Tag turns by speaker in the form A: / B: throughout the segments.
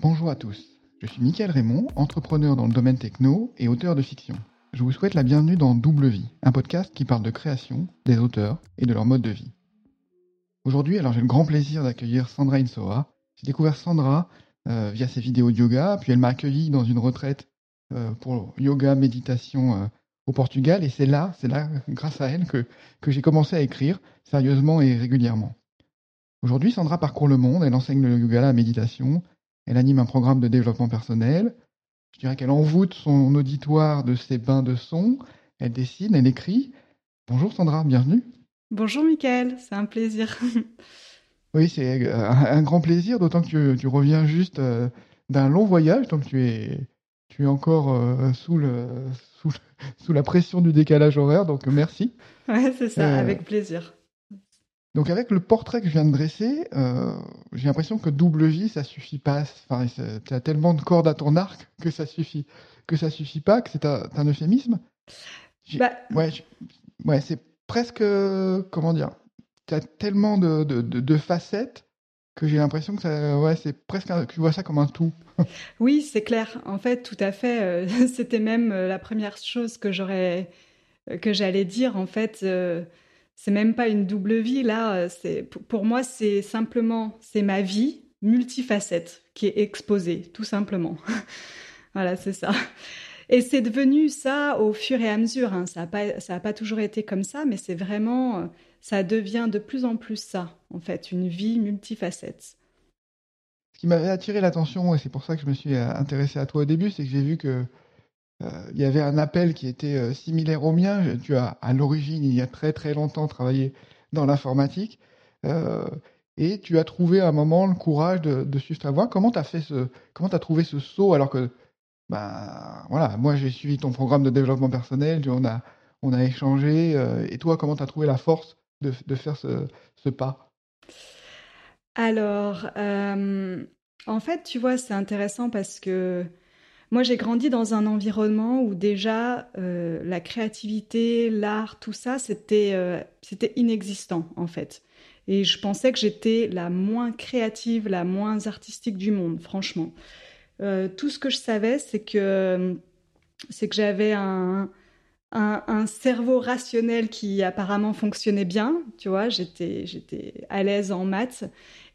A: Bonjour à tous, je suis Mickaël Raymond, entrepreneur dans le domaine techno et auteur de fiction. Je vous souhaite la bienvenue dans Double Vie, un podcast qui parle de création, des auteurs et de leur mode de vie. Aujourd'hui, alors j'ai le grand plaisir d'accueillir Sandra Insoa. J'ai découvert Sandra euh, via ses vidéos de yoga, puis elle m'a accueilli dans une retraite euh, pour yoga, méditation euh, au Portugal, et c'est là, c'est là, grâce à elle, que, que j'ai commencé à écrire sérieusement et régulièrement. Aujourd'hui, Sandra parcourt le monde, elle enseigne le yoga, la méditation, elle anime un programme de développement personnel, je dirais qu'elle envoûte son auditoire de ses bains de son, elle dessine, elle écrit. Bonjour Sandra, bienvenue.
B: Bonjour Mickaël, c'est un plaisir.
A: oui, c'est euh, un, grand plaisir, d'autant que tu, reviens juste euh, d'un long voyage, donc tu es, tu es encore euh, sous, le, sous, sous, la pression du décalage horaire, donc merci.
B: Ouais, c'est ça, avec plaisir.
A: Donc avec le portrait que je viens de dresser, j'ai l'impression que double vie, ça suffit pas. Enfin, tu as tellement de cordes à ton arc que ça suffit, que ça suffit pas, que c'est un, un, euphémisme.
B: Bah...
A: Ouais, ouais c'est presque, comment dire, tu as tellement de, de, de, facettes que j'ai l'impression que ça, ouais, c'est presque, tu vois ça comme un tout.
B: oui, c'est clair. En fait, tout à fait. Euh, c'était même euh, la première chose que j'aurais, euh, que j'allais dire. En fait, c'est même pas une double vie là. C'est pour moi, c'est simplement, c'est ma vie multifacette qui est exposée, tout simplement. voilà, c'est ça. Et c'est devenu ça au fur et à mesure. Hein. Ça n'a pas, ça a pas toujours été comme ça, mais c'est vraiment, euh, ça devient de plus en plus ça, en fait, une vie multifacette.
A: Ce qui m'avait attiré l'attention, et c'est pour ça que je me suis euh, intéressé à toi au début, c'est que j'ai vu que euh, il y avait un appel qui était similaire au mien. Tu as, à l'origine, il y a très très longtemps, travaillé dans l'informatique. et tu as trouvé à un moment le courage de, de suivre ta voie. Comment tu as fait ce, as trouvé ce saut alors que bah voilà, moi j'ai suivi ton programme de développement personnel, on a, on a échangé. Euh, et toi, comment tu as trouvé la force de, de faire ce, ce, pas?
B: Alors, euh, en fait, tu vois, c'est intéressant parce que moi j'ai grandi dans un environnement où déjà euh, la créativité, l'art, tout ça, c'était c'était inexistant en fait. Et je pensais que j'étais la moins créative, la moins artistique du monde, franchement. Euh, tout ce que je savais, c'est que, c'est que j'avais un, un, cerveau rationnel qui apparemment fonctionnait bien, tu vois, j'étais, j'étais à l'aise en maths,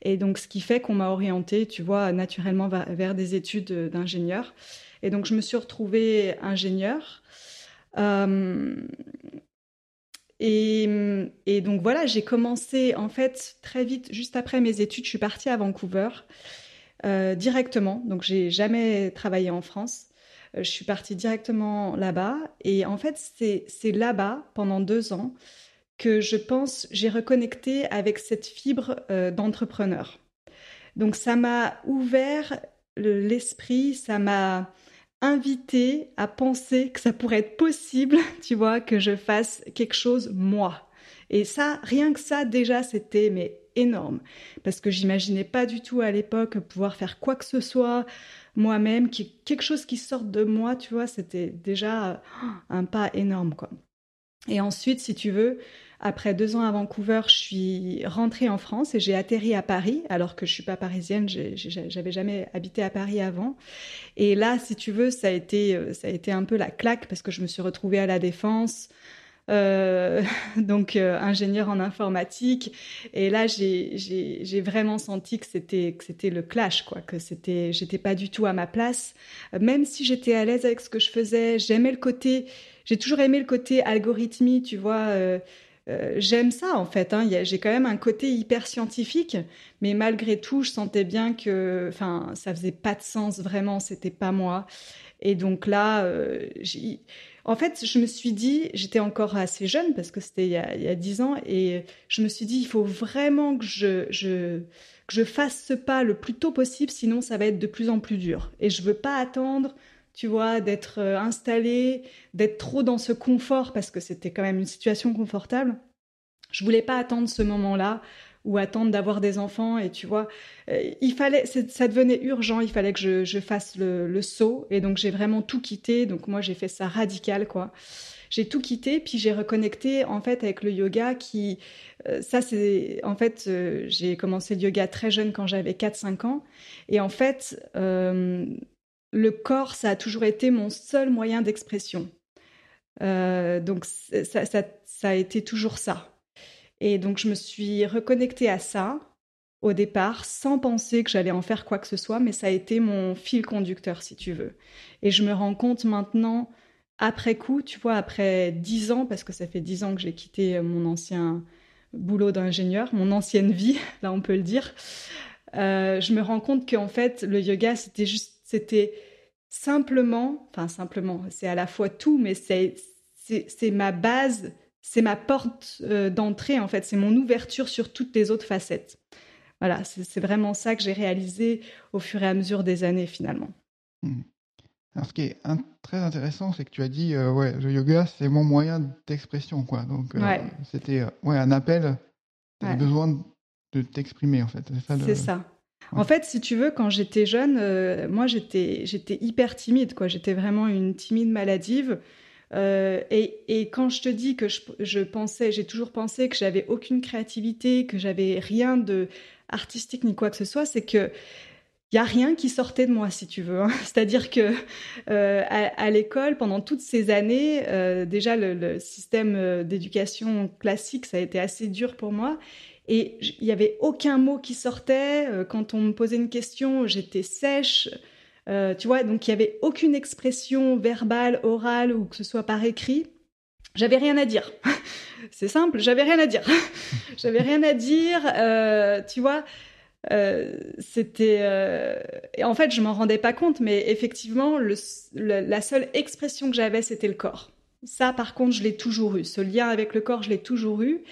B: et donc ce qui fait qu'on m'a orientée, tu vois, naturellement vers, des études d'ingénieur. Et donc je me suis retrouvée ingénieur. Euh, et, et, donc voilà, j'ai commencé en fait très vite, juste après mes études, je suis partie à Vancouver. Euh, directement. Donc, j'ai jamais travaillé en France. Euh, je suis partie directement là-bas. Et en fait, c'est là-bas, pendant deux ans, que je pense j'ai reconnecté avec cette fibre euh, d'entrepreneur. Donc, ça m'a ouvert l'esprit, ça m'a invité à penser que ça pourrait être possible, tu vois, que je fasse quelque chose moi. Et ça, rien que ça, déjà, c'était mais énorme parce que j'imaginais pas du tout à l'époque pouvoir faire quoi que ce soit moi-même, quelque chose qui sorte de moi, tu vois, c'était déjà oh, un pas énorme, quoi. Et ensuite, si tu veux, après deux ans à Vancouver, je suis rentrée en France et j'ai atterri à Paris, alors que je suis pas parisienne, j'avais jamais habité à Paris avant. Et là, si tu veux, ça a été, euh, ça a été un peu la claque parce que je me suis retrouvée à la défense. Euh, donc euh, ingénieur en informatique. Et là, j'ai vraiment senti que c'était que c'était le clash, quoi, que c'était j'étais pas du tout à ma place. Même si j'étais à l'aise avec ce que je faisais, j'aimais le côté, j'ai toujours aimé le côté algorithmie, tu vois. Euh, j'aime ça en fait. Hein. J'ai quand même un côté hyper scientifique, mais malgré tout, je sentais bien que, enfin, ça faisait pas de sens vraiment. C'était pas moi. Et donc là, j'ai en fait, je me suis dit, j'étais encore assez jeune parce que c'était il, y a dix ans, et je me suis dit, il faut vraiment que je, que je fasse ce pas le plus tôt possible, sinon ça va être de plus en plus dur. Et je veux pas attendre, tu vois, d'être euh, installée, d'être trop dans ce confort parce que c'était quand même une situation confortable. Je voulais pas attendre ce moment-là ou attendre d'avoir des enfants. Et tu vois, euh, il fallait, ça devenait urgent, il fallait que je, fasse le, saut. Et donc j'ai vraiment tout quitté. Donc moi j'ai fait ça radical, quoi. j'ai tout quitté, puis j'ai reconnecté en fait avec le yoga qui, euh, ça c'est, en fait, euh, j'ai commencé le yoga très jeune quand j'avais 4-5 ans, et en fait, le corps, ça a toujours été mon seul moyen d'expression. donc ça, ça a été toujours ça. Et donc je me suis reconnectée à ça au départ sans penser que j'allais en faire quoi que ce soit, mais ça a été mon fil conducteur, si tu veux. Et je me rends compte maintenant, après coup, tu vois, après dix ans, parce que ça fait dix ans que j'ai quitté mon ancien boulot d'ingénieur, mon ancienne vie, là on peut le dire, euh, je me rends compte qu'en fait, le yoga, c'était juste, c'était simplement, enfin simplement, c'est à la fois tout, mais c'est, c'est, ma base, c'est ma porte euh, d'entrée, en fait, c'est mon ouverture sur toutes les autres facettes. Voilà, c'est vraiment ça que j'ai réalisé au fur et à mesure des années finalement.
A: Mmh. Alors, ce qui est très intéressant, c'est que tu as dit, euh, ouais, le yoga, c'est mon moyen d'expression, quoi. Donc, euh, c'était ouais, un appel, tu avais besoin de t'exprimer, en fait.
B: C'est ça. En fait, si tu veux, quand j'étais jeune, moi, j'étais hyper timide, quoi. J'étais vraiment une timide maladive. Et, et, quand je te dis que je, pensais, j'ai toujours pensé que j'avais aucune créativité, que j'avais rien de artistique ni quoi que ce soit, c'est que il y a rien qui sortait de moi, si tu veux. Hein. C'est-à-dire que euh, à, l'école, pendant toutes ces années, euh, déjà le, système euh, d'éducation classique, ça a été assez dur pour moi. Et il n'y avait aucun mot qui sortait. Quand on me posait une question, j'étais sèche. Tu vois, donc il n'y avait aucune expression verbale, orale ou que ce soit par écrit. J'avais rien à dire. C'est simple, j'avais rien à dire. j'avais rien à dire, euh, tu vois. Euh, c'était euh, en fait je m'en rendais pas compte mais effectivement le, la seule expression que j'avais c'était le corps ça par contre je l'ai toujours eu ce lien avec le corps je l'ai toujours eu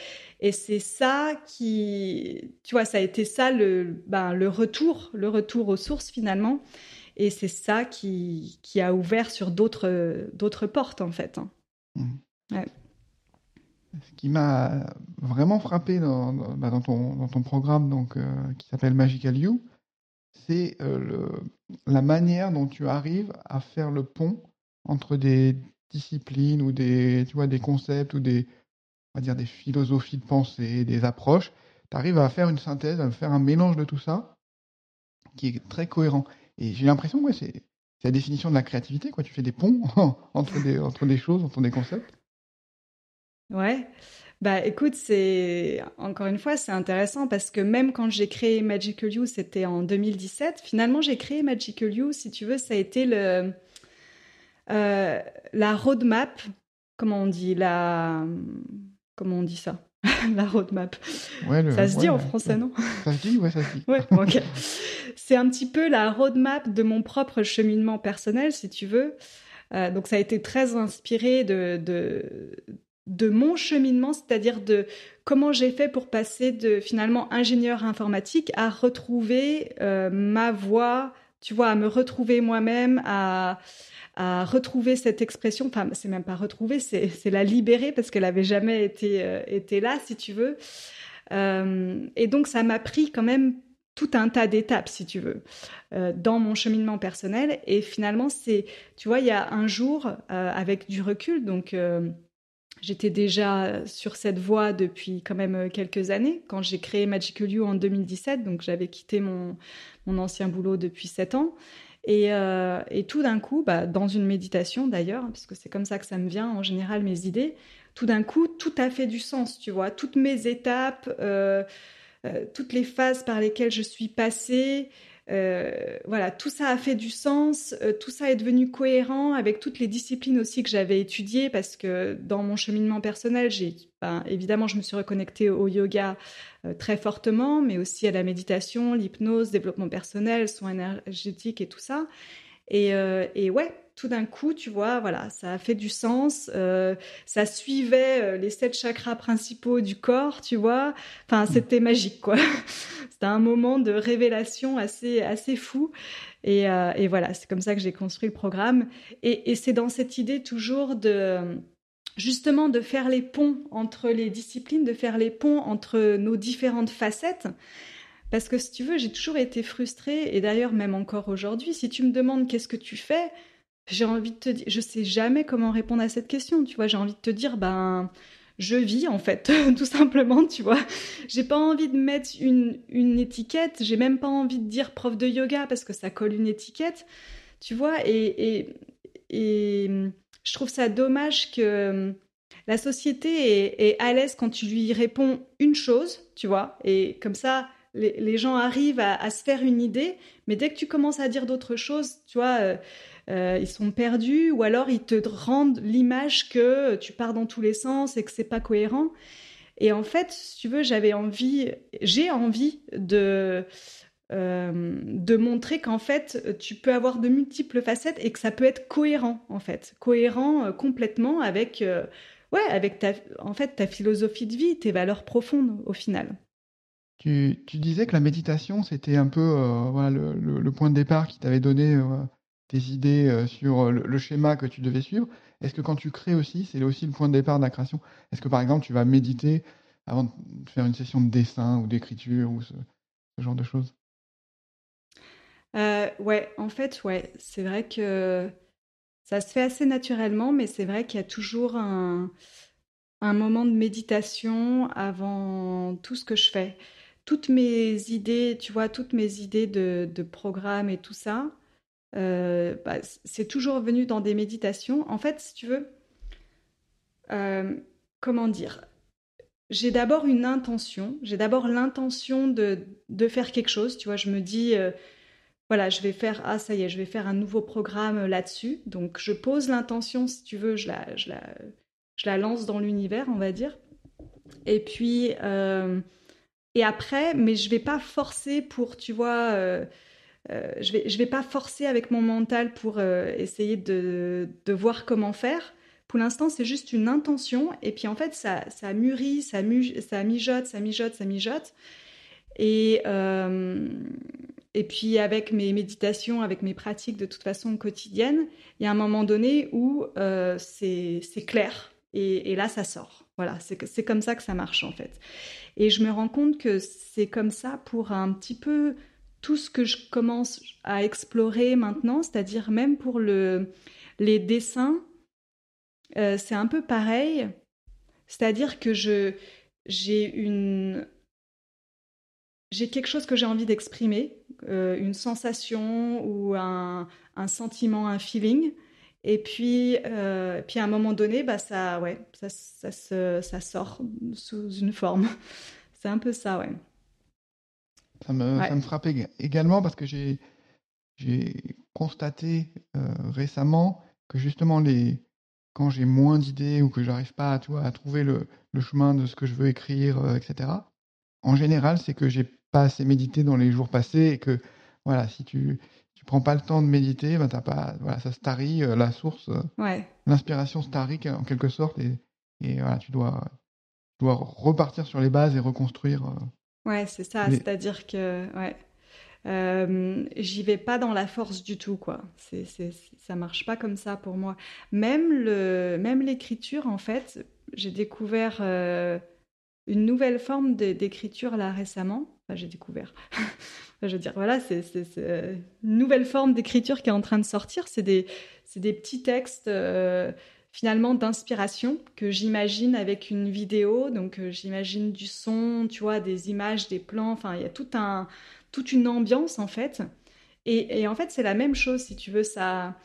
B: et c'est ça qui tu vois ça a été ça le ben, le retour le retour aux sources finalement et c'est ça qui, qui a ouvert sur d'autres d'autres portes en fait hein. mmh.
A: ouais ce qui m'a vraiment frappé dans, dans, bah, ton, programme donc, euh, qui s'appelle Magical You, c'est euh, la manière dont tu arrives à faire le pont entre des disciplines ou des, tu vois, des concepts ou des, on va dire des philosophies de pensée, des approches. Tu arrives à faire une synthèse, à faire un mélange de tout ça qui est très cohérent. Et j'ai l'impression que c'est la définition de la créativité. Quoi. Tu fais des ponts entre, des, entre des choses, entre des concepts.
B: Ouais. Bah écoute, c'est encore une fois, c'est intéressant parce que même quand j'ai créé Magical You, c'était en 2017. Finalement, j'ai créé Magical You, si tu veux, ça a été le euh, la roadmap. Comment on dit la comment on dit ça? La roadmap. ça se dit en français, non?
A: Ça se dit, ouais, ça se dit.
B: ouais, ok. C'est un petit peu la roadmap de mon propre cheminement personnel, si tu veux. Euh, donc ça a été très inspiré de, de, mon cheminement, c'est-à-dire de comment j'ai fait pour passer de finalement ingénieur informatique à retrouver euh, ma voix, tu vois, à me retrouver moi-même, à, à retrouver cette expression. Enfin, c'est même pas retrouver, c'est la libérer parce qu'elle avait jamais été, euh, là, si tu veux. Et donc, ça m'a pris quand même tout un tas d'étapes, si tu veux, dans mon cheminement personnel. Et finalement, c'est, tu vois, il y a un jour, avec du recul, donc J'étais déjà sur cette voie depuis quand même euh, quelques années, quand j'ai créé Magical You en 2017, donc j'avais quitté mon, mon ancien boulot depuis sept ans. Et, euh, et tout d'un coup, bah, dans une méditation d'ailleurs, parce que c'est comme ça que ça me vient en général mes idées, tout d'un coup, tout a fait du sens, tu vois. Toutes mes étapes, euh, toutes les phases par lesquelles je suis passée, euh, voilà, tout ça a fait du sens, euh, tout ça est devenu cohérent avec toutes les disciplines aussi que j'avais étudiées parce que dans mon cheminement personnel, ben, évidemment je me suis reconnectée au yoga très fortement, mais aussi à la méditation, l'hypnose, développement personnel, soins énergétiques et tout ça. Et, et ouais, tout d'un coup, tu vois, voilà, ça a fait du sens. Euh, ça suivait euh, les sept chakras principaux du corps, tu vois. Enfin, mm. c'était magique, quoi. c'était un moment de révélation assez, assez fou. Et, euh, et voilà, c'est comme ça que j'ai construit le programme. Et, et c'est dans cette idée toujours de justement de faire les ponts entre les disciplines, de faire les ponts entre nos différentes facettes. Parce que si tu veux, j'ai toujours été frustrée, et d'ailleurs même encore aujourd'hui, si tu me demandes qu'est-ce que tu fais, j'ai envie de te dire, je sais jamais comment répondre à cette question, tu vois. J'ai envie de te dire, ben, je vis en fait, tout simplement, tu vois. J'ai pas envie de mettre une, une étiquette, j'ai même pas envie de dire prof de yoga parce que ça colle une étiquette, tu vois. Et, et, et je trouve ça dommage que la société est, à l'aise quand tu lui réponds une chose, tu vois, et comme ça, les, gens arrivent à, se faire une idée, mais dès que tu commences à dire d'autres choses, tu vois, euh, euh, ils sont perdus, ou alors ils te rendent l'image que tu pars dans tous les sens et que c'est pas cohérent. Et en fait, si tu veux, j'avais envie, j'ai envie de euh, de montrer qu'en fait, tu peux avoir de multiples facettes et que ça peut être cohérent, en fait, cohérent complètement avec ouais, avec ta, en fait, ta philosophie de vie, tes valeurs profondes au final.
A: Tu, disais que la méditation, c'était un peu euh, le, point de départ qui t'avait donné euh, tes idées euh, sur le, schéma que tu devais suivre. Est-ce que quand tu crées aussi, c'est aussi le point de départ de la création? Est-ce que par exemple, tu vas méditer avant de faire une session de dessin ou d'écriture ou ce, ce, genre de choses?
B: Ouais, en fait, ouais, c'est vrai que ça se fait assez naturellement, mais c'est vrai qu'il y a toujours un, moment de méditation avant tout ce que je fais. Toutes mes idées, tu vois, toutes mes idées de, de programme et tout ça, euh, bah, c'est toujours venu dans des méditations. En fait, si tu veux, euh, comment dire J'ai d'abord une intention, j'ai d'abord l'intention de, de, faire quelque chose, tu vois, je me dis... Euh, voilà, je vais faire, ah ça y est, je vais faire un nouveau programme là-dessus. Donc je pose l'intention, si tu veux, je la, je la, je la lance dans l'univers, on va dire. Et puis, et après, mais je vais pas forcer pour, tu vois, euh, euh, je vais, je vais pas forcer avec mon mental pour essayer de, de, voir comment faire. Pour l'instant, c'est juste une intention. Et puis en fait, ça, ça mûrit, ça, ça mijote, ça mijote, ça mijote. Et, et puis avec mes méditations, avec mes pratiques de toute façon quotidiennes, il y a un moment donné où euh, c'est clair et, là ça sort. Voilà, c'est comme ça que ça marche en fait. Et je me rends compte que c'est comme ça pour un petit peu tout ce que je commence à explorer maintenant, c'est-à-dire même pour le, les dessins, euh, c'est un peu pareil. C'est-à-dire que j'ai une j'ai quelque chose que j'ai envie d'exprimer, euh, une sensation ou un, sentiment, un feeling. Et puis, euh, puis à un moment donné, bah ça, ouais, ça, ça, ça sort sous une forme. C'est un peu ça, ouais.
A: Ça me, ça me frappe également parce que j'ai constaté euh, récemment que justement les, quand j'ai moins d'idées ou que j'arrive pas tu vois, à trouver le, le, chemin de ce que je veux écrire, etc., en général, c'est que j'ai pas assez médité dans les jours passés et que voilà, si tu tu prends pas le temps de méditer, ben t'as pas voilà, ça se tarit euh, la source, euh,
B: ouais.
A: l'inspiration se tarit en quelque sorte et, et voilà, tu dois tu dois repartir sur les bases et reconstruire. Euh,
B: ouais, c'est ça, c'est-à-dire que ouais. Euh, j'y vais pas dans la force du tout, quoi. C'est, c'est, ça marche pas comme ça pour moi. Même le, même l'écriture, en fait, j'ai découvert une nouvelle forme d'écriture là récemment. Enfin, j'ai découvert. je veux dire, voilà, c'est euh, une nouvelle forme d'écriture qui est en train de sortir. C'est des, des, petits textes euh, finalement d'inspiration que j'imagine avec une vidéo. Donc euh, j'imagine du son, tu vois, des images, des plans. Enfin, il y a tout un, toute une ambiance en fait. Et, et en fait, c'est la même chose si tu veux. Ça,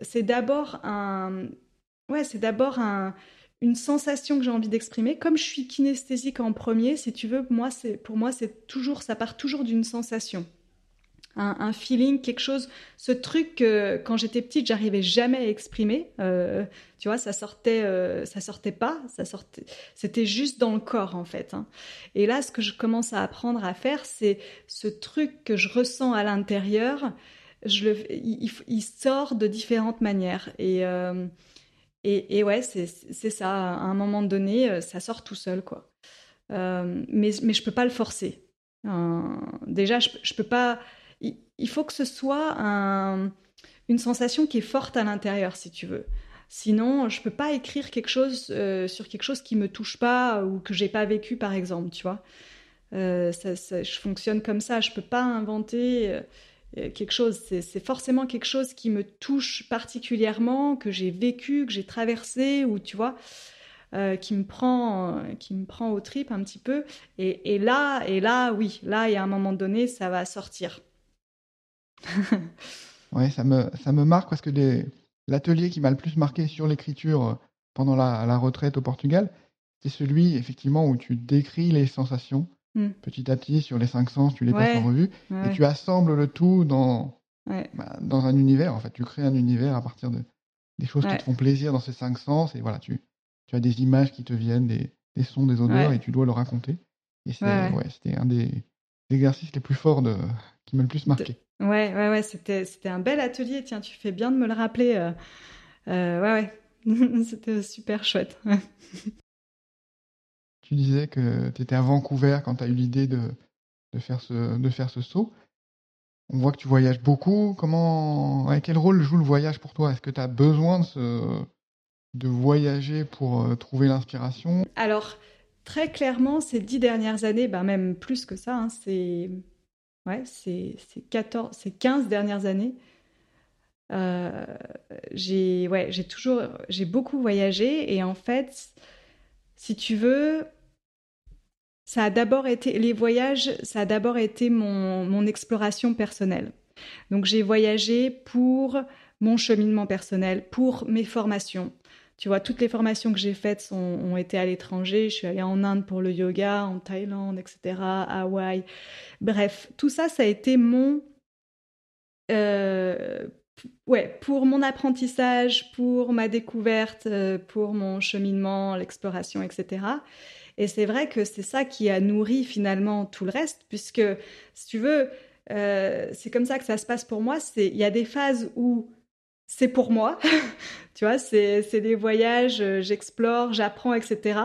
B: c'est d'abord un, ouais, c'est d'abord un une sensation que j'ai envie d'exprimer. Comme je suis kinesthésique en premier, si tu veux, moi, c'est pour moi, c'est toujours, ça part toujours d'une sensation. Un, feeling, quelque chose, ce truc que quand j'étais petite, j'arrivais jamais à exprimer. Euh, tu vois, ça sortait, euh, ça sortait pas, ça sortait. C'était juste dans le corps en fait. Hein. Et là, ce que je commence à apprendre à faire, c'est ce truc que je ressens à l'intérieur. Je le, il, sort de différentes manières et euh, et, ouais, c'est ça. À un moment donné, euh, ça sort tout seul, quoi. Euh, mais, mais je peux pas le forcer. Euh, déjà, je, je peux pas. Il, faut que ce soit un, une sensation qui est forte à l'intérieur, si tu veux. Sinon, je peux pas écrire quelque chose sur quelque chose qui me touche pas ou que j'ai pas vécu, par exemple, tu vois. ça, je fonctionne comme ça. Je peux pas inventer quelque chose, c'est forcément quelque chose qui me touche particulièrement, que j'ai vécu, que j'ai traversé, ou tu vois, euh, qui me prend, qui me prend au trip un petit peu. Et, là, et là, oui, là, il y a un moment donné, ça va sortir.
A: ouais, ça me, ça me marque parce que l'atelier qui m'a le plus marqué sur l'écriture pendant la, retraite au Portugal, c'est celui effectivement où tu décris les sensations hmm. petit à petit sur les cinq sens, tu les passes en revue et tu assembles le tout dans, bah, dans un univers. En fait, tu crées un univers à partir de des choses qui te font plaisir dans ces cinq sens et voilà, tu, tu as des images qui te viennent, des, des sons, des odeurs et tu dois le raconter. Et c'était un des exercices les plus forts de, qui m'a le plus marqué.
B: Ouais, ouais, ouais, c'était un bel atelier. Tiens, tu fais bien de me le rappeler. Euh, euh, ouais, ouais. C'était super chouette.
A: tu disais que tu étais à Vancouver quand tu as eu l'idée de, de, faire ce, de faire ce saut. On voit que tu voyages beaucoup. Comment, quel rôle joue le voyage pour toi? Est-ce que tu as besoin de, de voyager pour euh, trouver l'inspiration?
B: Alors, très clairement, ces dix dernières années, ben même plus que ça, hein, c'est ouais, c'est 15 dernières années, euh, j'ai ouais, toujours j'ai beaucoup voyagé et en fait, si tu veux, ça a d'abord été les voyages, ça a d'abord été mon, exploration personnelle. Donc j'ai voyagé pour mon cheminement personnel, pour mes formations. Tu vois, toutes les formations que j'ai faites ont été à l'étranger. Je suis allée en Inde pour le yoga, en Thaïlande, etc., Hawaï. Bref, tout ça, ça a été mon euh, ouais, pour mon apprentissage, pour ma découverte, euh, pour mon cheminement, l'exploration, etc. Et c'est vrai que c'est ça qui a nourri finalement tout le reste, puisque si tu veux, euh, c'est comme ça que ça se passe pour moi. C'est il y a des phases où c'est pour moi, tu vois, c'est des voyages, euh, j'explore, j'apprends, etc.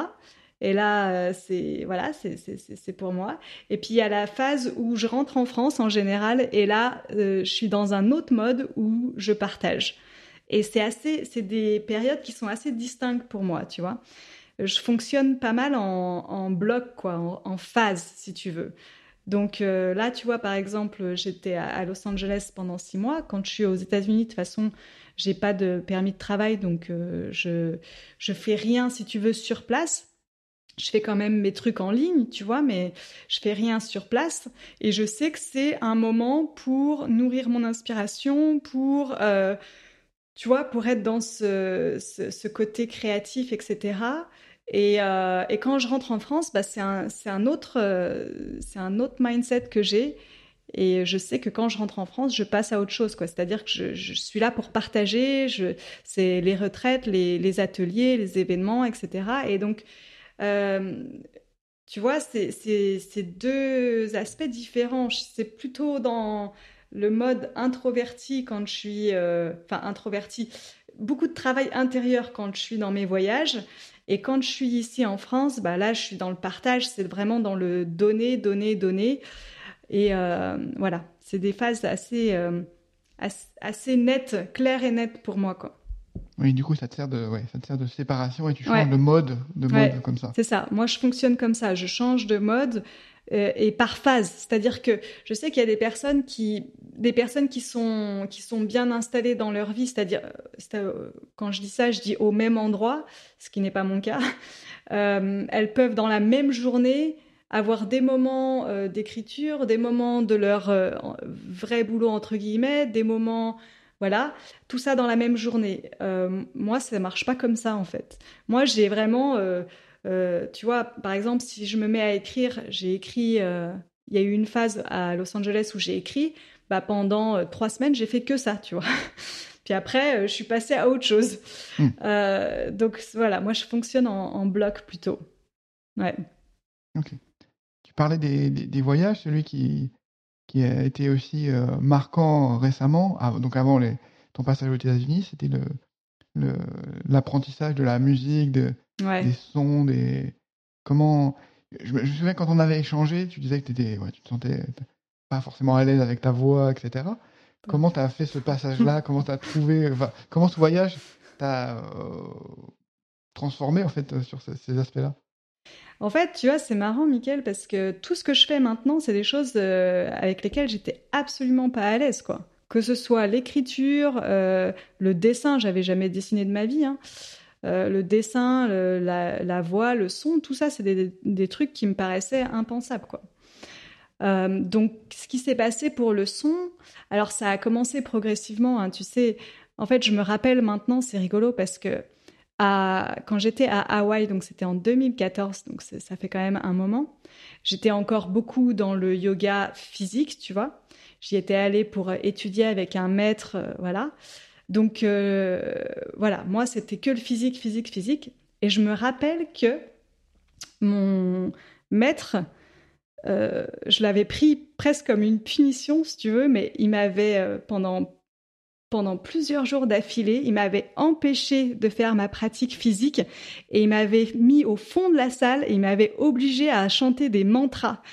B: Et là, euh, c'est voilà, c'est pour moi. Et puis il y a la phase où je rentre en France en général, et là, je suis dans un autre mode où je partage. Et c'est assez, c'est des périodes qui sont assez distinctes pour moi, tu vois. Je fonctionne pas mal en, bloc, quoi, en, phase, si tu veux. Donc euh, là, tu vois, par exemple, j'étais à, Los Angeles pendant six mois. Quand je suis aux États-Unis, de toute façon, j'ai pas de permis de travail, donc je je fais rien, si tu veux, sur place je fais quand même mes trucs en ligne, tu vois, mais je fais rien sur place. Et je sais que c'est un moment pour nourrir mon inspiration, pour, euh, tu vois, pour être dans ce, côté créatif, etc. Et, euh, et, quand je rentre en France, bah, c'est un, un, autre, euh, c'est un autre mindset que j'ai. Et je sais que quand je rentre en France, je passe à autre chose. C'est-à-dire que je, suis là pour partager. C'est les retraites, les, ateliers, les événements, etc. Et donc, euh, tu vois, c'est deux aspects différents. C'est plutôt dans le mode introverti quand je suis, enfin introverti, beaucoup de travail intérieur quand je suis dans mes voyages. Et quand je suis ici en France, bah là, je suis dans le partage, c'est vraiment dans le donner, donner, donner. Et euh, voilà, c'est des phases assez, assez, assez, nettes, claires et nettes pour moi, quoi.
A: Oui, du coup, ça te sert de, ouais, ça te sert de séparation et tu changes de mode, de mode comme ça.
B: C'est ça. Moi, je fonctionne comme ça. Je change de mode euh, et par phase. C'est-à-dire que je sais qu'il y a des personnes qui, des personnes qui sont, qui sont bien installées dans leur vie. C'est-à-dire, euh, quand je dis ça, je dis au même endroit, ce qui n'est pas mon cas. Euh, elles peuvent dans la même journée avoir des moments d'écriture, des moments de leur vrai boulot entre guillemets, des moments voilà, tout ça dans la même journée. Euh, moi, ça marche pas comme ça en fait. Moi, j'ai vraiment, euh, euh, tu vois, par exemple, si je me mets à écrire, j'ai écrit. Il y a eu une phase à Los Angeles où j'ai écrit. Bah, pendant trois semaines, j'ai fait que ça, tu vois. Puis après, je suis passée à autre chose. Hmm. donc voilà, moi, je fonctionne en, bloc plutôt. Ouais.
A: Ok. Tu parlais des voyages, celui qui, qui a été aussi euh, marquant récemment, donc avant les, ton passage aux États-Unis, c'était le, l'apprentissage de la musique, de, des sons, des comment. Je, me souviens quand on avait échangé, tu disais que étais, ouais, tu te sentais pas forcément à l'aise avec ta voix, etc. Comment tu as fait ce passage-là? Comment tu as trouvé. comment ce voyage t'a euh, transformé en fait sur ces, aspects-là?
B: En fait, tu vois, c'est marrant, Mickaël, parce que tout ce que je fais maintenant, c'est des choses euh, avec lesquelles j'étais absolument pas à l'aise, quoi. Que ce soit l'écriture, euh, le dessin, j'avais jamais dessiné de ma vie, hein. euh, le dessin, la, voix, le son, tout ça, c'est des, trucs qui me paraissaient impensables, quoi. donc, ce qui s'est passé pour le son, alors ça a commencé progressivement, hein, tu sais. En fait, je me rappelle maintenant, c'est rigolo parce que quand j'étais à Hawaï, donc c'était en 2014, donc ça fait quand même un moment, j'étais encore beaucoup dans le yoga physique, tu vois. J'y étais allée pour étudier avec un maître, euh, voilà. Donc euh, voilà, moi c'était que le physique, physique, physique. Et je me rappelle que mon maître, euh, je l'avais pris presque comme une punition, si tu veux, mais il m'avait pendant pendant plusieurs jours d'affilée. Il m'avait empêché de faire ma pratique physique et il m'avait mis au fond de la salle et il m'avait obligé à chanter des mantras.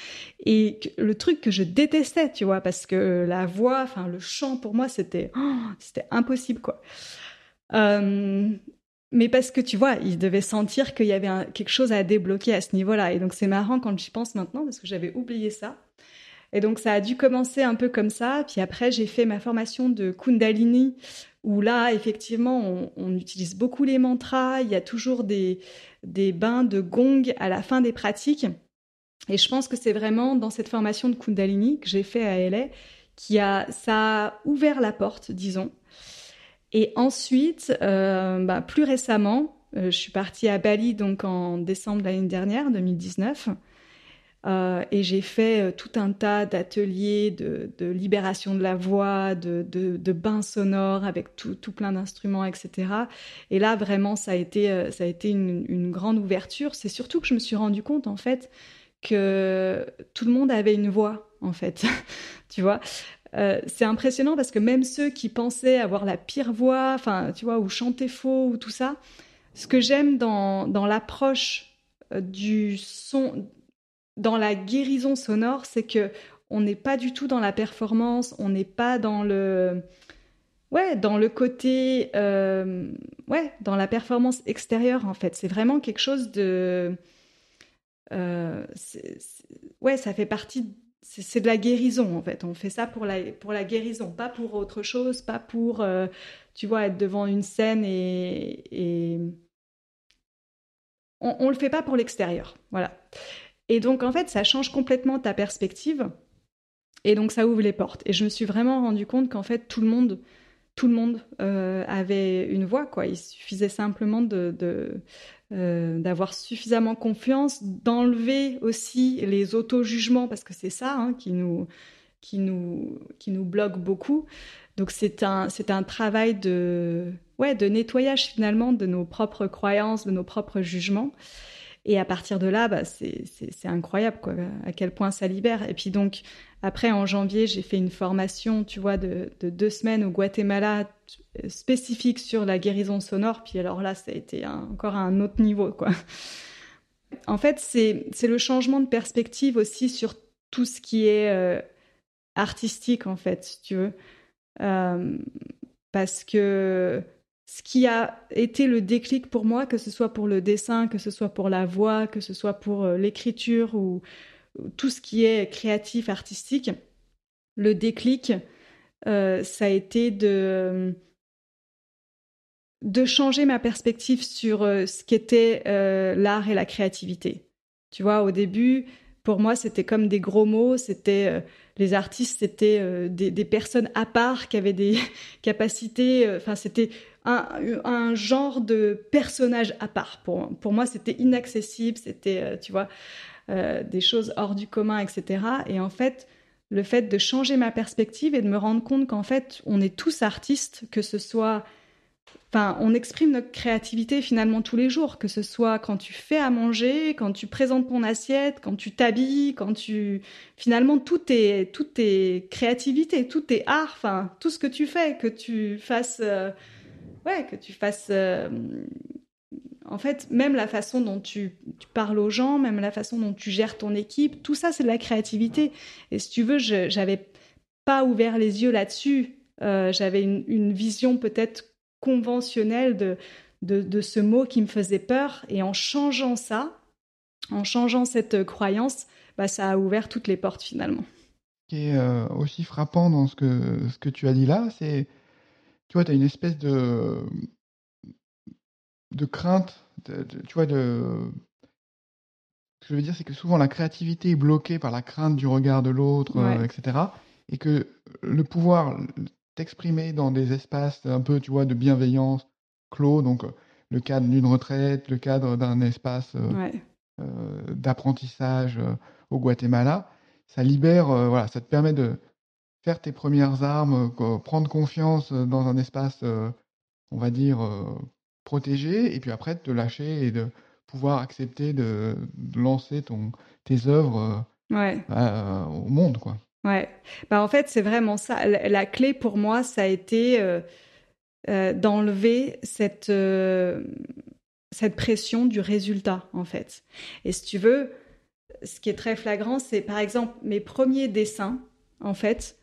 B: Et le truc que je détestais, tu vois, parce que la voix, enfin le chant pour moi, c'était oh, impossible quoi. Euh, mais parce que tu vois, il devait sentir qu'il y avait quelque chose à débloquer à ce niveau-là. Et donc c'est marrant quand j'y pense maintenant parce que j'avais oublié ça. Et donc ça a dû commencer un peu comme ça. Puis après, j'ai fait ma formation de Kundalini, où là, effectivement, on, utilise beaucoup les mantras. Il y a toujours des, des bains de gong à la fin des pratiques. Et je pense que c'est vraiment dans cette formation de Kundalini que j'ai fait à LA qui a ça a ouvert la porte, disons. Et ensuite, euh, bah, plus récemment, euh, je suis partie à Bali donc en décembre l'année dernière, 2019. Euh, et j'ai fait euh, tout un tas d'ateliers de, libération de la voix, de, bains sonores avec tout, plein d'instruments, etc. Et là, vraiment, ça a été, euh, ça a été une, grande ouverture. C'est surtout que je me suis rendu compte, en fait, que tout le monde avait une voix, en fait. tu vois? C'est impressionnant parce que même ceux qui pensaient avoir la pire voix, enfin, tu vois, ou chanter faux ou tout ça, ce que j'aime dans, dans l'approche du son, dans la guérison sonore, c'est que on n'est pas du tout dans la performance, on n'est pas dans le ouais, dans le côté euh, ouais, dans la performance extérieure en fait. C'est vraiment quelque chose de euh, ouais, ça fait partie c'est de la guérison en fait. On fait ça pour la, pour la guérison, pas pour autre chose, pas pour, euh, tu vois, être devant une scène et, et... on, on le fait pas pour l'extérieur, voilà. Et donc, en fait, ça change complètement ta perspective. Et donc, ça ouvre les portes. Et je me suis vraiment rendu compte qu'en fait, tout le monde, tout le monde euh, avait une voix. Quoi. Il suffisait simplement euh, d'avoir suffisamment confiance, d'enlever aussi les auto-jugements, parce que c'est ça hein, qui, nous, qui, nous, qui nous bloque beaucoup. Donc, c'est un, un travail de, ouais, de nettoyage finalement de nos propres croyances, de nos propres jugements. Et à partir de là, bah, c'est incroyable à quel point ça libère. Et puis donc, après, en janvier, j'ai fait une formation, tu vois, de, deux semaines au Guatemala spécifique sur la guérison sonore. Puis alors là, ça a été encore à un autre niveau. En fait, c'est le changement de perspective aussi sur tout ce qui est euh, artistique, en fait, si tu veux. Euh, parce que ce qui a été le déclic pour moi, que ce soit pour le dessin, que ce soit pour la voix, que ce soit pour euh, l'écriture ou, tout ce qui est créatif, artistique, le déclic, euh, ça a été de, de changer ma perspective sur euh, ce qu'était l'art et la créativité. Tu vois, au début, pour moi, c'était comme des gros mots, c'était les artistes, c'était des, des, personnes à part qui avaient des capacités, enfin, c'était un, genre de personnage à part. Pour, pour moi, c'était inaccessible, c'était, euh, tu vois, euh, des choses hors du commun, etc. Et en fait, le fait de changer ma perspective et de me rendre compte qu'en fait, on est tous artistes, que ce soit... Enfin, on exprime notre créativité finalement tous les jours, que ce soit quand tu fais à manger, quand tu présentes ton assiette, quand tu t'habilles, quand tu... Finalement, tout est, tout est créativité, tout est art, enfin, tout ce que tu fais, que tu fasses... Euh, ouais, que tu fasses. Euh, en fait, même la façon dont tu, parles aux gens, même la façon dont tu gères ton équipe, tout ça, c'est de la créativité. Et si tu veux, je n'avais pas ouvert les yeux là-dessus. Euh, j'avais une, vision peut-être conventionnelle de, de, ce mot qui me faisait peur. Et en changeant ça, en changeant cette croyance, bah, ça a ouvert toutes les portes finalement.
A: Ce qui est aussi frappant dans ce que, ce que tu as dit là, c'est, tu vois, tu as une espèce de, de crainte, tu vois, de... Ce que je veux dire, c'est que souvent la créativité est bloquée par la crainte du regard de l'autre, etc. Et que le pouvoir t'exprimer dans des espaces un peu, tu vois, de bienveillance clos, donc le cadre d'une retraite, le cadre d'un espace d'apprentissage au Guatemala, ça libère, voilà, ça te permet de faire tes premières armes, prendre confiance dans un espace, on va dire, protégé, et puis après de te lâcher et de pouvoir accepter de, lancer ton, tes œuvres bah, au monde, quoi.
B: Ouais, bah en fait c'est vraiment ça. La, clé pour moi, ça a été euh, d'enlever cette, euh, cette pression du résultat, en fait. Et si tu veux, ce qui est très flagrant, c'est par exemple mes premiers dessins, en fait.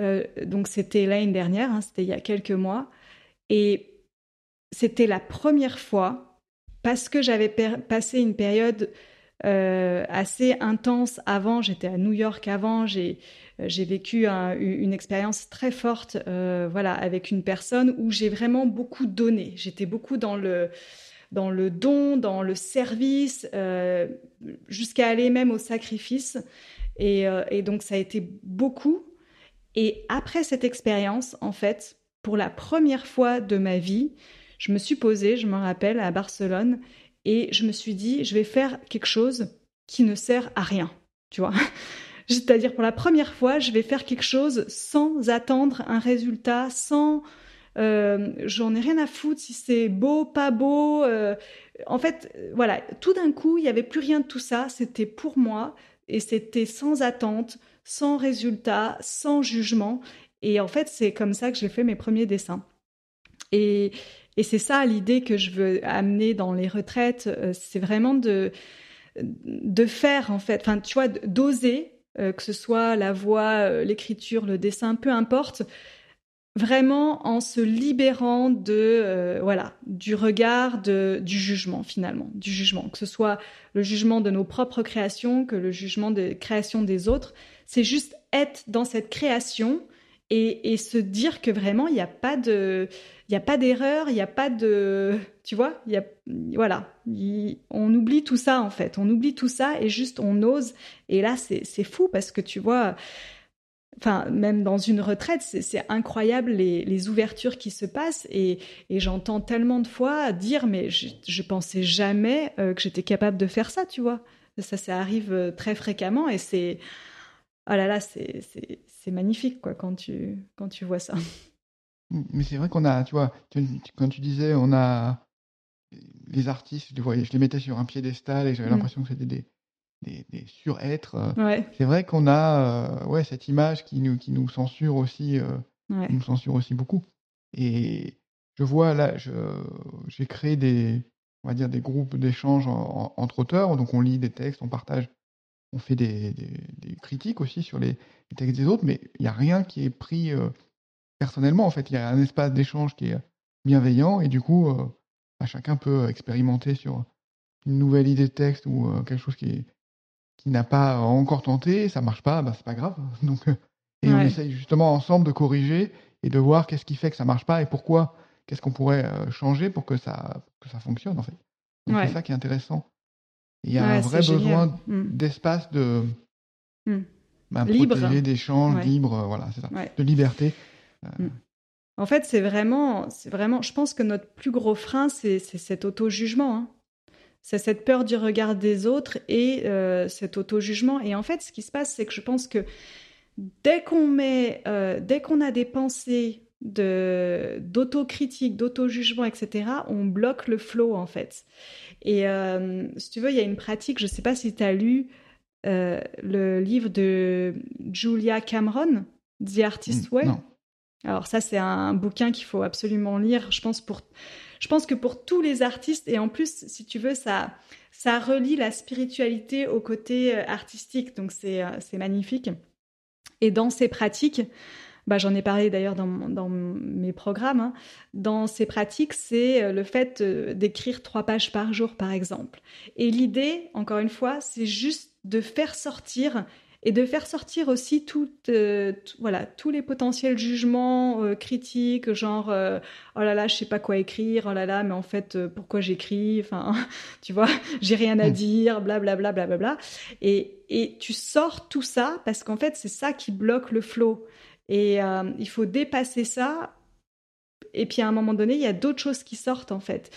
B: Euh, donc c'était l'année dernière, hein, c'était il y a quelques mois. Et c'était la première fois, parce que j'avais passé une période assez intense avant, j'étais à New York avant, j'ai euh, vécu une expérience très forte, euh, voilà, avec une personne où j'ai vraiment beaucoup donné. J'étais beaucoup dans le dans le don, dans le service, euh, jusqu'à aller même au sacrifice. Et, et, donc ça a été beaucoup. Et après cette expérience, en fait, pour la première fois de ma vie, je me suis posée, je me rappelle, à Barcelone, et je me suis dit, je vais faire quelque chose qui ne sert à rien, tu vois. C'est-à-dire pour la première fois, je vais faire quelque chose sans attendre un résultat, sans... Euh, j'en ai rien à foutre si c'est beau, pas beau. Euh, en fait, voilà, tout d'un coup, il n'y avait plus rien de tout ça. C'était pour moi et c'était sans attente, sans résultat, sans jugement. Et en fait, c'est comme ça que j'ai fait mes premiers dessins. Et, et c'est ça l'idée que je veux amener dans les retraites. Euh, c'est vraiment de, de faire, en fait, enfin, tu vois, d'oser euh, que ce soit la voix, euh, l'écriture, le dessin, peu importe, vraiment en se libérant de voilà du regard du jugement finalement du jugement que ce soit le jugement de nos propres créations que le jugement des créations des autres c'est juste être dans cette création et, se dire que vraiment il n'y a pas de il d'erreur il n'y a pas de tu vois y a voilà. On oublie tout ça en fait. On oublie tout ça et juste on ose. Et là c'est fou parce que tu vois même dans une retraite c'est incroyable les, les, ouvertures qui se passent. Et, et j'entends tellement de fois dire mais je, je pensais jamais euh, que j'étais capable de faire ça tu vois. Ça ça arrive euh, très fréquemment et c'est oh là là c'est c'est magnifique quoi quand tu quand tu vois ça.
A: Mais c'est vrai qu'on a, tu vois, quand tu disais, on a les artistes, je les, je les mettais sur un piédestal et j'avais mmh. l'impression que c'était des, des, des surêtres. Euh. C'est vrai qu'on a euh, ouais, cette image qui nous, qui nous censure aussi, euh, nous censure aussi beaucoup. Et je vois là, j'ai créé des, on va dire, des groupes d'échange entre auteurs, donc on lit des textes, on partage on fait des, critiques aussi sur les, textes des autres, mais il n'y a rien qui est pris euh, personnellement. En fait, il y a un espace d'échange qui est bienveillant et du coup, euh, bah, chacun peut expérimenter sur une nouvelle idée de texte ou euh, quelque chose qui, qui n'a pas encore tenté, ça marche pas, bah, c'est pas grave. Donc, et on essaye justement ensemble de corriger et de voir qu'est-ce qui fait que ça marche pas et pourquoi, qu'est-ce qu'on pourrait changer pour que ça, que ça fonctionne en fait. C'est ça qui est intéressant. Il y a un vrai besoin mm. d'espace de mm. ben, libre, d'échange, libre, voilà, c'est ça, de liberté.
B: Euh. Mm. En fait, c'est vraiment, c'est vraiment. Je pense que notre plus gros frein, c'est cet auto-jugement. Hein. C'est cette peur du regard des autres et euh, cet auto-jugement. Et en fait, ce qui se passe, c'est que je pense que dès qu'on met, euh, dès qu'on a des pensées de d'autocritique, d'auto-jugement, etc., on bloque le flow en fait. Et euh, si tu veux, il y a une pratique, je ne sais pas si tu as lu euh, le livre de Julia Cameron, The Artist mm, Way. Alors ça, c'est un, bouquin qu'il faut absolument lire, je pense, pour, je pense que pour tous les artistes, et en plus, si tu veux, ça, ça relie la spiritualité au côté euh, artistique, donc c'est magnifique. Et dans ces pratiques, bah, j'en ai parlé d'ailleurs dans, dans, mes programmes, hein. dans ces pratiques, c'est euh, le fait euh, d'écrire trois pages par jour, par exemple. Et l'idée, encore une fois, c'est juste de faire sortir et de faire sortir aussi tout, euh, voilà, tous les potentiels jugements critiques, genre oh là là, je sais pas quoi écrire, oh là là, mais en fait, pourquoi j'écris Enfin, tu vois, j'ai rien à hmm. dire, blablabla, bla, bla, bla, Et, et tu sors tout ça parce qu'en fait, c'est ça qui bloque le flow. Et euh, il faut dépasser ça. Et puis à un moment donné, il y a d'autres choses qui sortent en fait.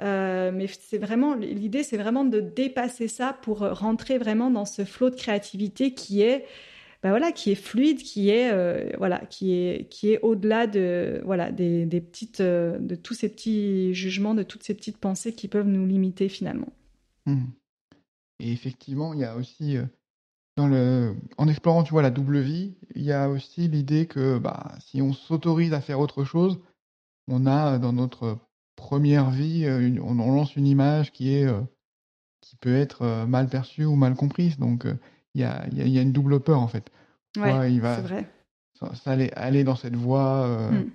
B: Euh, mais c'est vraiment l'idée, c'est vraiment de dépasser ça pour rentrer vraiment dans ce flot de créativité qui est, bah voilà, qui est fluide, qui est euh, voilà, qui est qui est au-delà de voilà des petites de tous ces petits jugements, de toutes ces petites pensées qui peuvent nous limiter finalement.
A: Mmh. Et effectivement, il y a aussi dans le en explorant, tu vois, la double vie, il y a aussi l'idée que, bah, si on s'autorise à faire autre chose, on a dans notre première vie, euh, on lance une image qui est, euh, qui peut être, euh, mal perçue ou mal comprise. Donc, il y a il y a une double peur, en fait.
B: Ouais, il va vrai.
A: aller aller dans cette voie, mmh.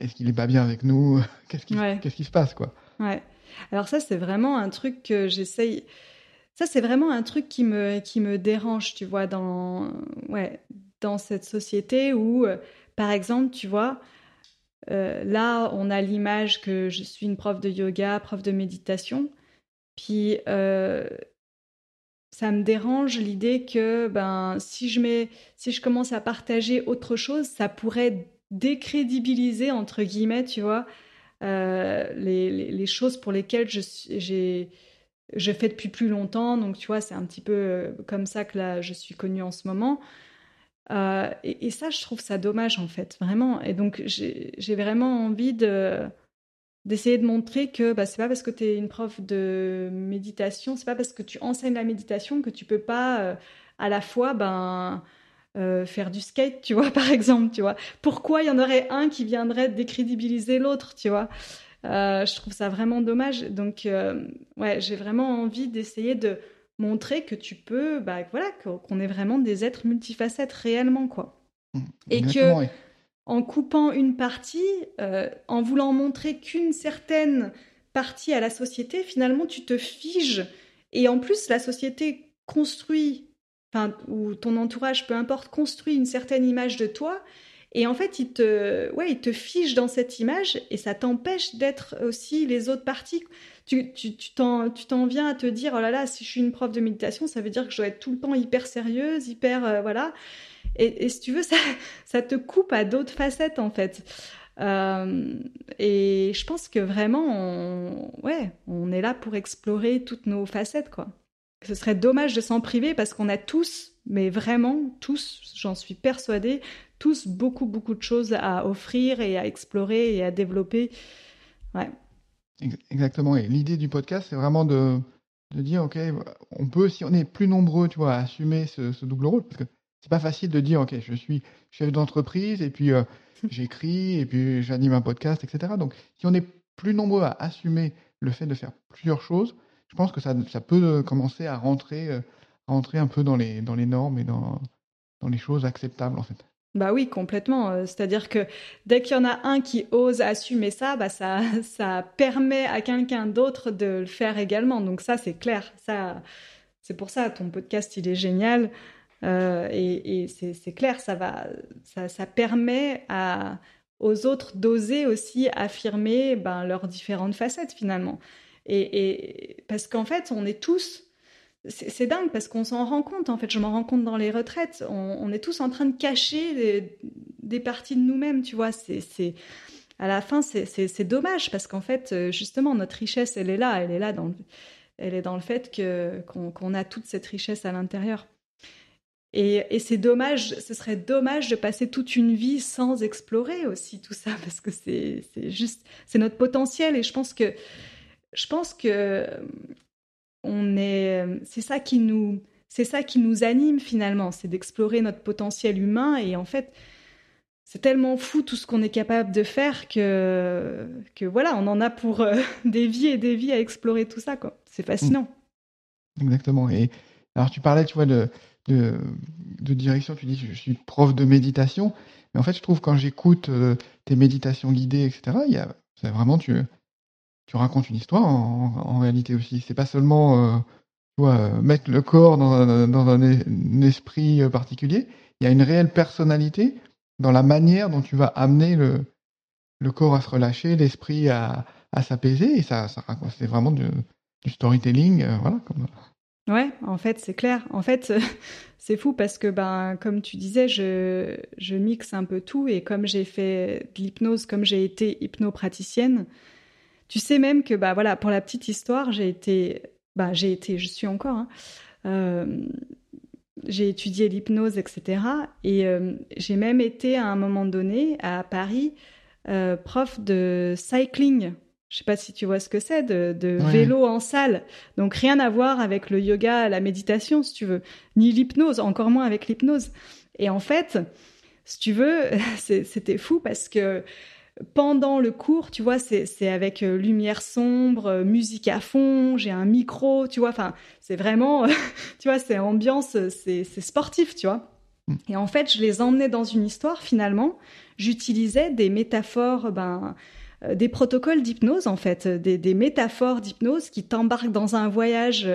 A: est-ce qu'il est pas bien avec nous? Qu'est-ce qui qu'est-ce qui se passe, quoi?
B: Ouais. Alors ça, c'est vraiment un truc que j'essaye ça, c'est vraiment un truc qui me, qui me dérange, tu vois, dans, ouais, dans cette société où, euh, par exemple, tu vois, euh, là, on a l'image que je suis une prof de yoga, prof de méditation. Puis, euh, ça me dérange l'idée que ben, si, je mets, si je commence à partager autre chose, ça pourrait décrédibiliser, entre guillemets, tu vois, les, les, les, choses pour lesquelles j'ai je fais depuis plus longtemps, donc tu vois, c'est un petit peu euh, comme ça que là, je suis connue en ce moment. Euh, et, ça, je trouve ça dommage en fait, vraiment. Et donc, j'ai vraiment envie de d'essayer de montrer que bah, c'est pas parce que tu es une prof de méditation, c'est pas parce que tu enseignes la méditation que tu peux pas euh, à la fois ben faire du skate, tu vois, par exemple, tu vois. Pourquoi il y en aurait un qui viendrait décrédibiliser l'autre, tu vois? Euh, je trouve ça vraiment dommage. Donc, euh, ouais, j'ai vraiment envie d'essayer de montrer que tu peux, bah, voilà, qu'on est vraiment des êtres multifacettes réellement, quoi. Mmh, et que, en coupant une partie, euh, en voulant montrer qu'une certaine partie à la société, finalement, tu te figes. Et en plus, la société construit, enfin, ou ton entourage, peu importe, construit une certaine image de toi. Et en fait, il te, ouais, il te fige dans cette image et ça t'empêche d'être aussi les autres parties. Tu, tu, tu t'en viens à te dire, oh là là, si je suis une prof de méditation, ça veut dire que je dois être tout le temps hyper sérieuse, hyper, euh, voilà. Et, et, si tu veux, ça, ça te coupe à d'autres facettes, en fait. Euh, et je pense que vraiment, on, ouais, on est là pour explorer toutes nos facettes, quoi. Ce serait dommage de s'en priver parce qu'on a tous, mais vraiment tous, j'en suis persuadée, tous beaucoup, beaucoup de choses à offrir et à explorer et à développer. Ouais.
A: Exactement. Et l'idée du podcast, c'est vraiment de, de, dire, OK, on peut, si on est plus nombreux, tu vois, à assumer ce, double rôle, parce que c'est pas facile de dire, OK, je suis chef d'entreprise et puis euh, j'écris et puis j'anime un podcast, etc. Donc, si on est plus nombreux à assumer le fait de faire plusieurs choses, je pense que ça, ça peut commencer à rentrer, euh, rentrer un peu dans les, dans les normes et dans, dans les choses acceptables, en fait.
B: Bah oui, complètement. Euh, c'est-à-dire que dès qu'il y en a un qui ose assumer ça, bah ça, ça permet à quelqu'un d'autre de le faire également. Donc ça, c'est clair. Ça, c'est pour ça, ton podcast, il est génial. Euh, et, c'est clair, ça va, ça, ça permet à, aux autres d'oser aussi affirmer ben, leurs différentes facettes finalement. Et, et parce qu'en fait, on est tous c'est dingue parce qu'on s'en rend compte, en fait, je m'en rends compte dans les retraites. On, est tous en train de cacher des, parties de nous-mêmes, tu vois. C'est, à la fin, c'est dommage parce qu'en fait, euh, justement, notre richesse, elle est là. Elle est là dans, elle est dans le fait qu'on a toute cette richesse à l'intérieur. Et, et c'est dommage, ce serait dommage de passer toute une vie sans explorer aussi tout ça parce que c'est juste, c'est notre potentiel. Et je pense que, je pense que on est, c'est ça qui nous, c'est ça qui nous anime finalement, c'est d'explorer notre potentiel humain et en fait, c'est tellement fou tout ce qu'on est capable de faire que, que voilà, on en a pour euh, des vies et des vies à explorer tout ça, quoi. C'est fascinant.
A: Exactement. Et Alors, tu parlais, tu vois, de, de, direction, tu dis, je suis prof de méditation, mais en fait, je trouve quand j'écoute euh, tes méditations guidées, etc., il y a, c'est vraiment, tu, tu racontes une histoire en, réalité aussi. C'est pas seulement, euh, vois, mettre le corps dans un, esprit particulier, il y a une réelle personnalité dans la manière dont tu vas amener le, corps à se relâcher, l'esprit à, s'apaiser, et ça, c'est vraiment du, storytelling, euh, voilà. Comme...
B: Ouais, en fait, c'est clair. En fait, c'est fou parce que, ben, comme tu disais, je, je mixe un peu tout, et comme j'ai fait de l'hypnose, comme j'ai été hypnopraticienne, tu sais même que, bah voilà, pour la petite histoire, j'ai été, bah, j'ai été, je suis encore, hein, euh, j'ai étudié l'hypnose, etc. Et euh, j'ai même été à un moment donné à Paris euh, prof de cycling. Je sais pas si tu vois ce que c'est, de, vélo en salle. Donc rien à voir avec le yoga, la méditation, si tu veux, ni l'hypnose, encore moins avec l'hypnose. Et en fait, si tu veux, c'était fou parce que pendant le cours, tu vois, c'est avec euh, lumière sombre, euh, musique à fond, j'ai un micro, tu vois, enfin, c'est vraiment, tu vois, c'est ambiance, c'est sportif, tu vois. Mm. Et en fait, je les emmenais dans une histoire, finalement, j'utilisais des métaphores, ben, euh, des protocoles d'hypnose, en fait, des, métaphores d'hypnose qui t'embarquent dans un voyage,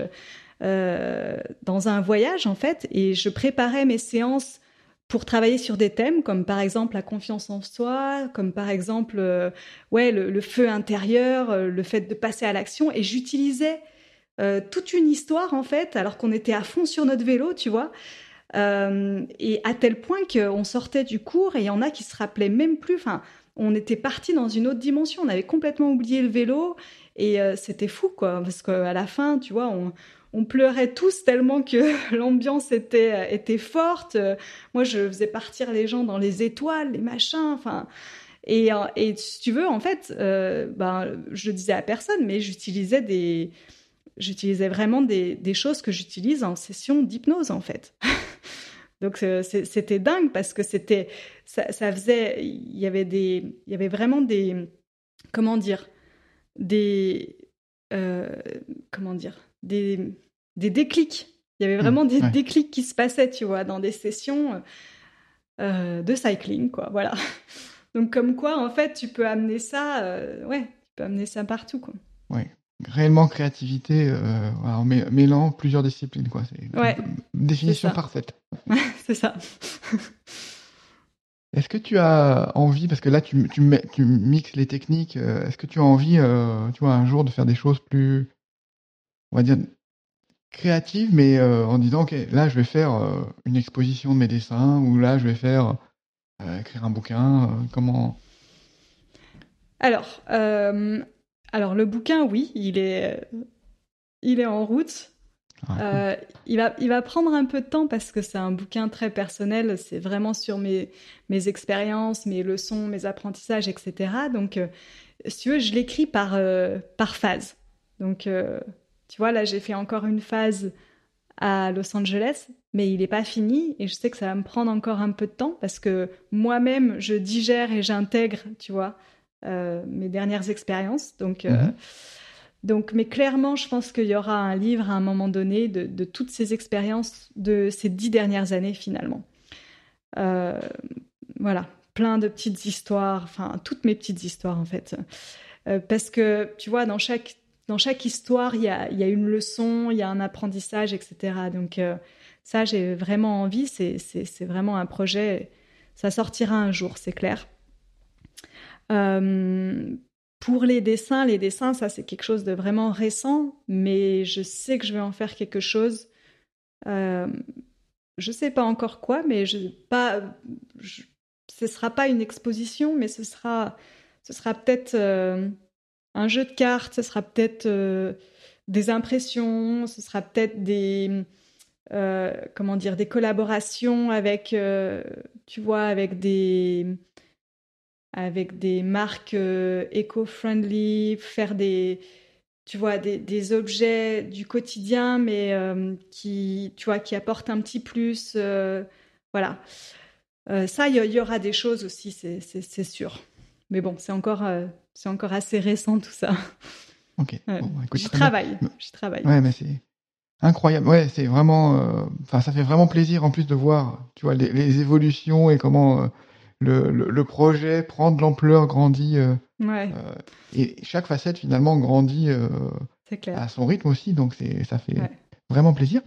B: dans un voyage, en fait, et je préparais mes séances pour travailler sur des thèmes comme par exemple la confiance en soi, comme par exemple euh, ouais le, feu intérieur, euh, le fait de passer à l'action et j'utilisais euh, toute une histoire en fait alors qu'on était à fond sur notre vélo, tu vois. et à tel point qu'on sortait du cours et il y en a qui se rappelaient même plus. Enfin, on était parti dans une autre dimension. On avait complètement oublié le vélo et c'était fou quoi parce qu'à la fin, tu vois, on, on pleurait tous tellement que l'ambiance était, était forte. Moi, je faisais partir les gens dans les étoiles, les machins, enfin. Et, si tu veux, en fait, euh, ben, je disais à personne, mais j'utilisais vraiment des, choses que j'utilise en session d'hypnose, en fait. Donc c'était dingue parce que c'était, ça, faisait, il y avait vraiment des, comment dire, des, euh, comment dire, des, des déclics. Il y avait vraiment mmh, des déclics qui se passaient, tu vois, dans des sessions euh, de cycling, quoi. Voilà. Donc, comme quoi, en fait, tu peux amener ça, euh, ouais, tu peux amener ça partout, quoi.
A: Oui, réellement créativité euh, en mêlant plusieurs disciplines, quoi. C'est une définition parfaite.
B: c'est ça.
A: Est-ce que tu as envie, parce que là tu, tu, tu mixes les techniques, est-ce que tu as envie, tu vois, un jour de faire des choses plus, on va dire, créative, mais euh, en disant, OK, là, je vais faire euh, une exposition de mes dessins, ou là, je vais faire euh, écrire un bouquin. comment?
B: Alors, alors, le bouquin, oui, il est, il est en route. Ah, il, va, il va prendre un peu de temps parce que c'est un bouquin très personnel, c'est vraiment sur mes, mes expériences, mes leçons, mes apprentissages, etc. Donc, si tu veux, je l'écris par, par phase. Donc, tu vois, là, j'ai fait encore une phase à Los Angeles, mais il n'est pas fini et je sais que ça va me prendre encore un peu de temps parce que moi-même, je digère et j'intègre, tu vois, euh, mes dernières expériences. Donc, euh, mhm. donc, mais clairement, je pense qu'il y aura un livre à un moment donné de, toutes ces expériences de ces dix dernières années finalement. Euh, voilà, plein de petites histoires, enfin toutes mes petites histoires en fait. parce que tu vois, dans chaque dans chaque histoire, il y a, une leçon, il y a un apprentissage, etc. Donc euh, ça, j'ai vraiment envie. C'est vraiment un projet. Ça sortira un jour, c'est clair. Euh, pour les dessins, les dessins, ça c'est quelque chose de vraiment récent, mais je sais que je vais en faire quelque chose. Euh, je sais pas encore quoi, mais je pas. ce sera pas une exposition, mais ce sera, ce sera peut-être euh, un jeu de cartes, ce sera peut-être euh, des impressions, ce sera peut-être des euh, comment dire des collaborations avec euh, tu vois avec des avec des marques éco-friendly, faire des tu vois des, objets du quotidien mais qui apportent un petit plus voilà. Ça il y, aura des choses aussi c'est sûr mais bon c'est encore c'est encore assez récent tout ça.
A: Ok.
B: J'y travaille. J'y travaille.
A: Ouais, mais c'est. Incroyable. Ouais, c'est vraiment, euh, enfin, ça fait vraiment plaisir en plus de voir, tu vois, les, les évolutions et comment euh, le, le, le projet prend de l'ampleur, grandit. euh,
B: Ouais,
A: euh, et chaque facette finalement grandit euh,
B: c'est clair.
A: à son rythme aussi, donc c'est, ça fait
B: Ouais.
A: vraiment plaisir.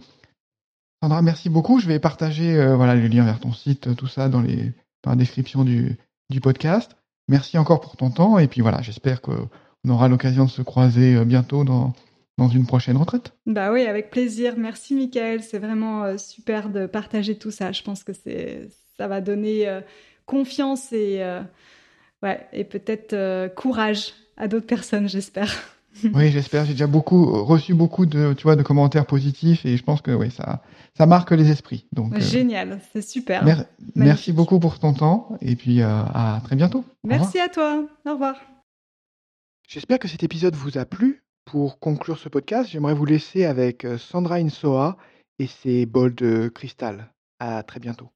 A: Sandra, merci beaucoup. Je vais partager euh, voilà, les liens vers ton site, euh, tout ça dans, les, dans la description du, du podcast. Merci encore pour ton temps. Et puis voilà, j'espère qu'on aura l'occasion de se croiser euh, bientôt dans, dans une prochaine retraite.
B: Bah oui, avec plaisir. Merci, Michael. C'est vraiment euh, super de partager tout ça. Je pense que c'est, ça va donner euh, confiance et, ouais, et peut-être courage à d'autres personnes, j'espère.
A: Oui, j'espère. J'ai déjà beaucoup reçu beaucoup de, tu vois, de commentaires positifs et je pense que oui, ça, ça marque les esprits. Donc, euh,
B: Génial, c'est super.
A: mer- merci beaucoup pour ton temps et puis euh, à très bientôt.
B: Merci à toi. Au revoir.
A: J'espère que cet épisode vous a plu. Pour conclure ce podcast, j'aimerais vous laisser avec euh, Sandra Insoa et ses bols de cristal. À très bientôt.